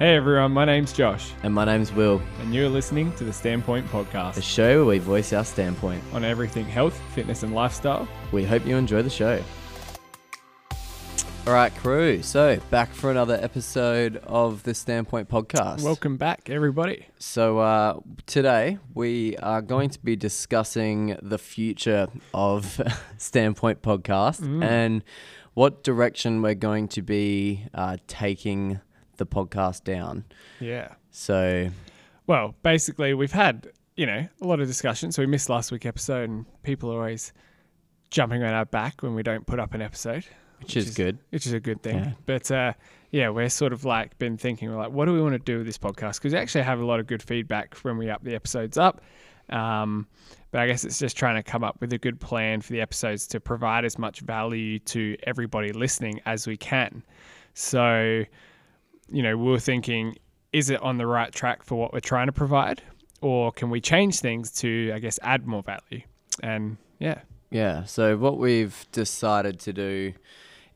Hey everyone, my name's Josh, And my name's Will, and you're listening to the Standpoint Podcast. a Podcast show where we voice our standpoint. on everything health, fitness, and lifestyle. We hope you enjoy the show. All right, crew. So, back for another episode of the Standpoint podcast. Welcome back, everybody. So, uh, today we are going to be discussing the future of Standpoint podcast Mm. and what direction we're going to be uh, taking the podcast down. Yeah. So, Well, basically, we've had you know a lot of discussion. So we missed last week's episode, and people are always jumping on our back when we don't put up an episode, which is good. which is a good thing. Yeah. But uh, yeah, we're sort of like been thinking, we're like, what do we want to do with this podcast? Because we actually have a lot of good feedback when we up the episodes up. Um, but I guess it's just trying to come up with a good plan for the episodes to provide as much value to everybody listening as we can. So, you know, we were thinking, is it on the right track for what we're trying to provide? Or can we change things to, I guess, add more value? And yeah, Yeah. So what we've decided to do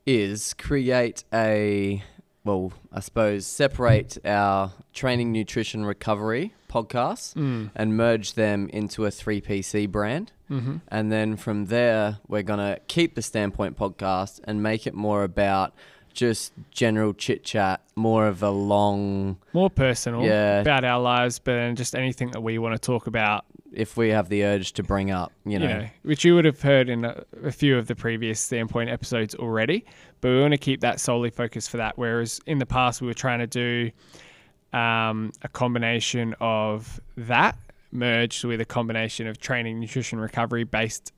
is create a well, I suppose separate our training, nutrition, recovery podcasts mm. and merge them into a 3PC brand. hmm And then from there, we're going to keep the Standpoint podcast and make it more about just general chit chat, more of a long, more personal Yeah. about our lives, but then just anything that we want to talk about if we have the urge to bring up, you know. which you would have heard in a, a few of the previous standpoint episodes already. But we want to keep that solely focused for that. Whereas in the past, we were trying to do um, a combination of that merged with a combination of training, nutrition, recovery based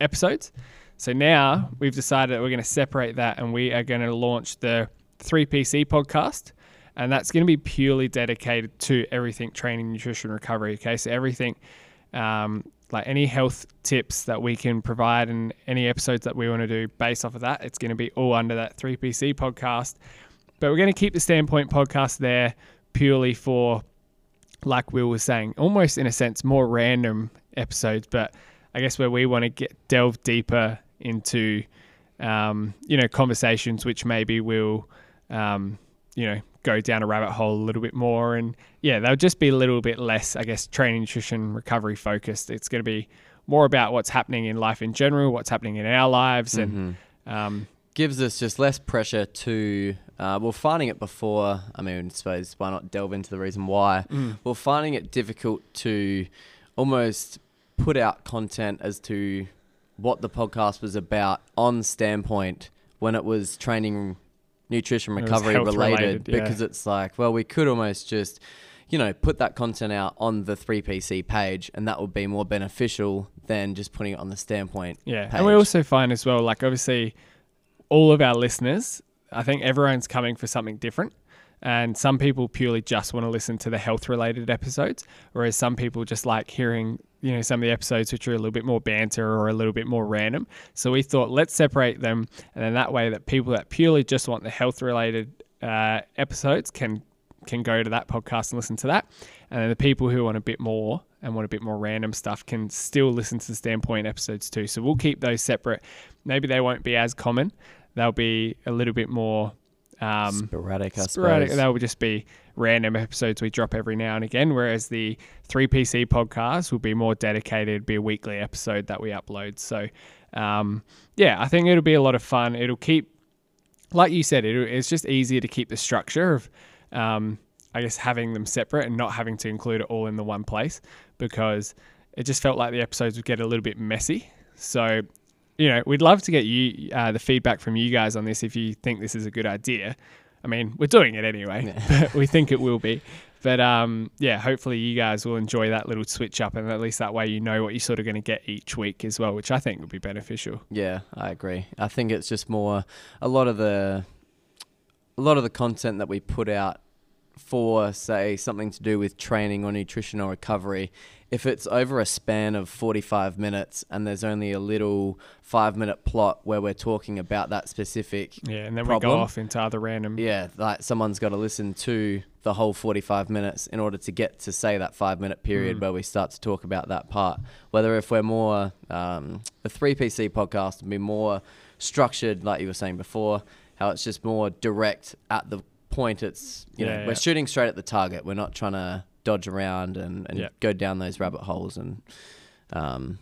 episodes. So now we've decided that we're going to separate that and we are going to launch the 3PC podcast. And that's going to be purely dedicated to everything training, nutrition, recovery. Okay. So everything, um, like any health tips that we can provide and any episodes that we want to do based off of that, it's going to be all under that 3PC podcast. But we're going to keep the Standpoint podcast there purely for, like Will was saying, almost in a sense, more random episodes, but I guess where we want to get delve deeper into, um, you know, conversations which maybe will, um, you know, go down a rabbit hole a little bit more. And yeah, they'll just be a little bit less, I guess, training, nutrition, recovery focused. It's going to be more about what's happening in life in general, what's happening in our lives, and Mhm. um, gives us just less pressure to uh, well finding it before i mean I suppose why not delve into the reason why mm, well finding it difficult to almost put out content as to what the podcast was about on standpoint when it was training nutrition recovery related, related, yeah. because it's like well we could almost just you know put that content out on the 3pc page and that would be more beneficial than just putting it on the standpoint Yeah, and we also find as well, like obviously, all of our listeners, I think everyone's coming for something different. And some people purely just want to listen to the health related episodes, whereas some people just like hearing, you know, some of the episodes which are a little bit more banter or a little bit more random. So we thought let's separate them, and then that way that people that purely just want the health related uh, episodes can can go to that podcast and listen to that, and then the people who want a bit more and want a bit more random stuff can still listen to the standpoint episodes too. So we'll keep those separate. Maybe they won't be as common. They'll be a little bit more um, sporadic i sporadic. suppose They will just be random episodes we drop every now and again. Whereas the 3PC podcast will be more dedicated, be a weekly episode that we upload. So, um, yeah, I think it'll be a lot of fun. It'll keep, like you said, it, it's just easier to keep the structure of, um, I guess, having them separate and not having to include it all in the one place because it just felt like the episodes would get a little bit messy. So, you know, we'd love to get you uh, the feedback from you guys on this if you think this is a good idea. I mean, we're doing it anyway, but we think it will be. But um, yeah, hopefully you guys will enjoy that little switch up, and at least that way you know what you're sort of going to get each week as well, which I think would be beneficial. Yeah, I agree. I think it's just more a lot of the a lot of the content that we put out for say something to do with training or nutrition or recovery if it's over a span of 45 minutes and there's only a little 5 minute plot where we're talking about that specific Yeah, and then we go off into other random. yeah like someone's got to listen to the whole 45 minutes in order to get to say that 5 minute period Mm. where we start to talk about that part whether if we're more um, the 3pc podcast would be more structured like you were saying before how it's just more direct at the point, it's you know Yeah, we're shooting straight at the target. We're not trying to dodge around and, and Yeah. go down those rabbit holes and um,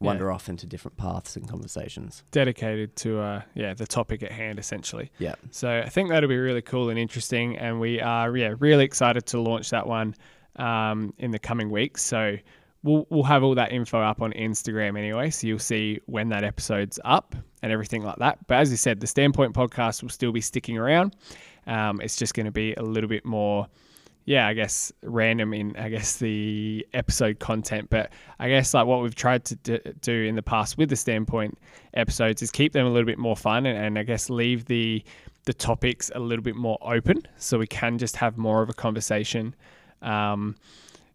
wander off into different paths and conversations. dedicated to uh, yeah the topic at hand essentially. Yeah. So I think that'll be really cool and interesting, and we are yeah really excited to launch that one um, in the coming weeks. So we'll we'll have all that info up on Instagram anyway, so you'll see when that episode's up and everything like that. But as you said, the Standpoint podcast will still be sticking around. Um, it's just going to be a little bit more yeah, I guess random in I guess the episode content, but I guess like what we've tried to do in the past with the standpoint episodes is keep them a little bit more fun and, and I guess leave the the topics a little bit more open so we can just have more of a conversation. Um,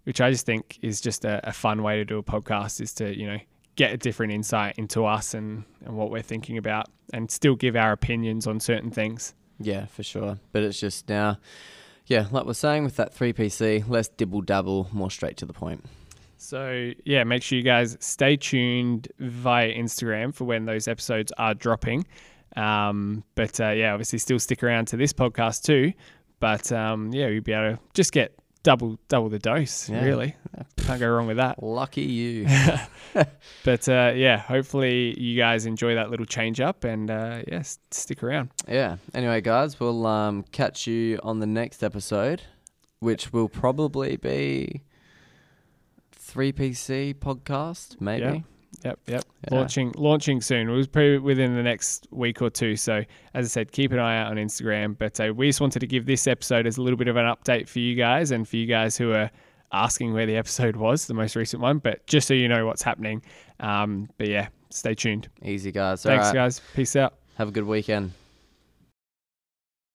which I just think is just a, a fun way to do a podcast is to you know get a different insight into us and, and what we're thinking about and still give our opinions on certain things. Yeah, for sure. But it's just now, yeah, like we're saying with that 3PC, less dibble dabble, more straight to the point. So yeah, make sure you guys stay tuned via Instagram for when those episodes are dropping. Um, but uh, yeah, obviously still stick around to this podcast too. But um, yeah, we'll be able to just get double double the dose. Yeah. Really, can't go wrong with that. Lucky you. But uh, yeah, hopefully you guys enjoy that little change up and uh, yeah, stick around. yeah. Anyway, guys, we'll um, catch you on the next episode, which will probably be 3PC podcast, maybe. Yeah. Yep, yep. Yeah. Launching launching soon. It was probably within the next week or two. So as I said, keep an eye out on Instagram. But uh, we just wanted to give this episode as a little bit of an update for you guys and for you guys who are asking where the episode was, the most recent one. But just so you know what's happening. Um, but yeah, stay tuned. Easy, guys. Thanks, right. guys. Peace out. Have a good weekend.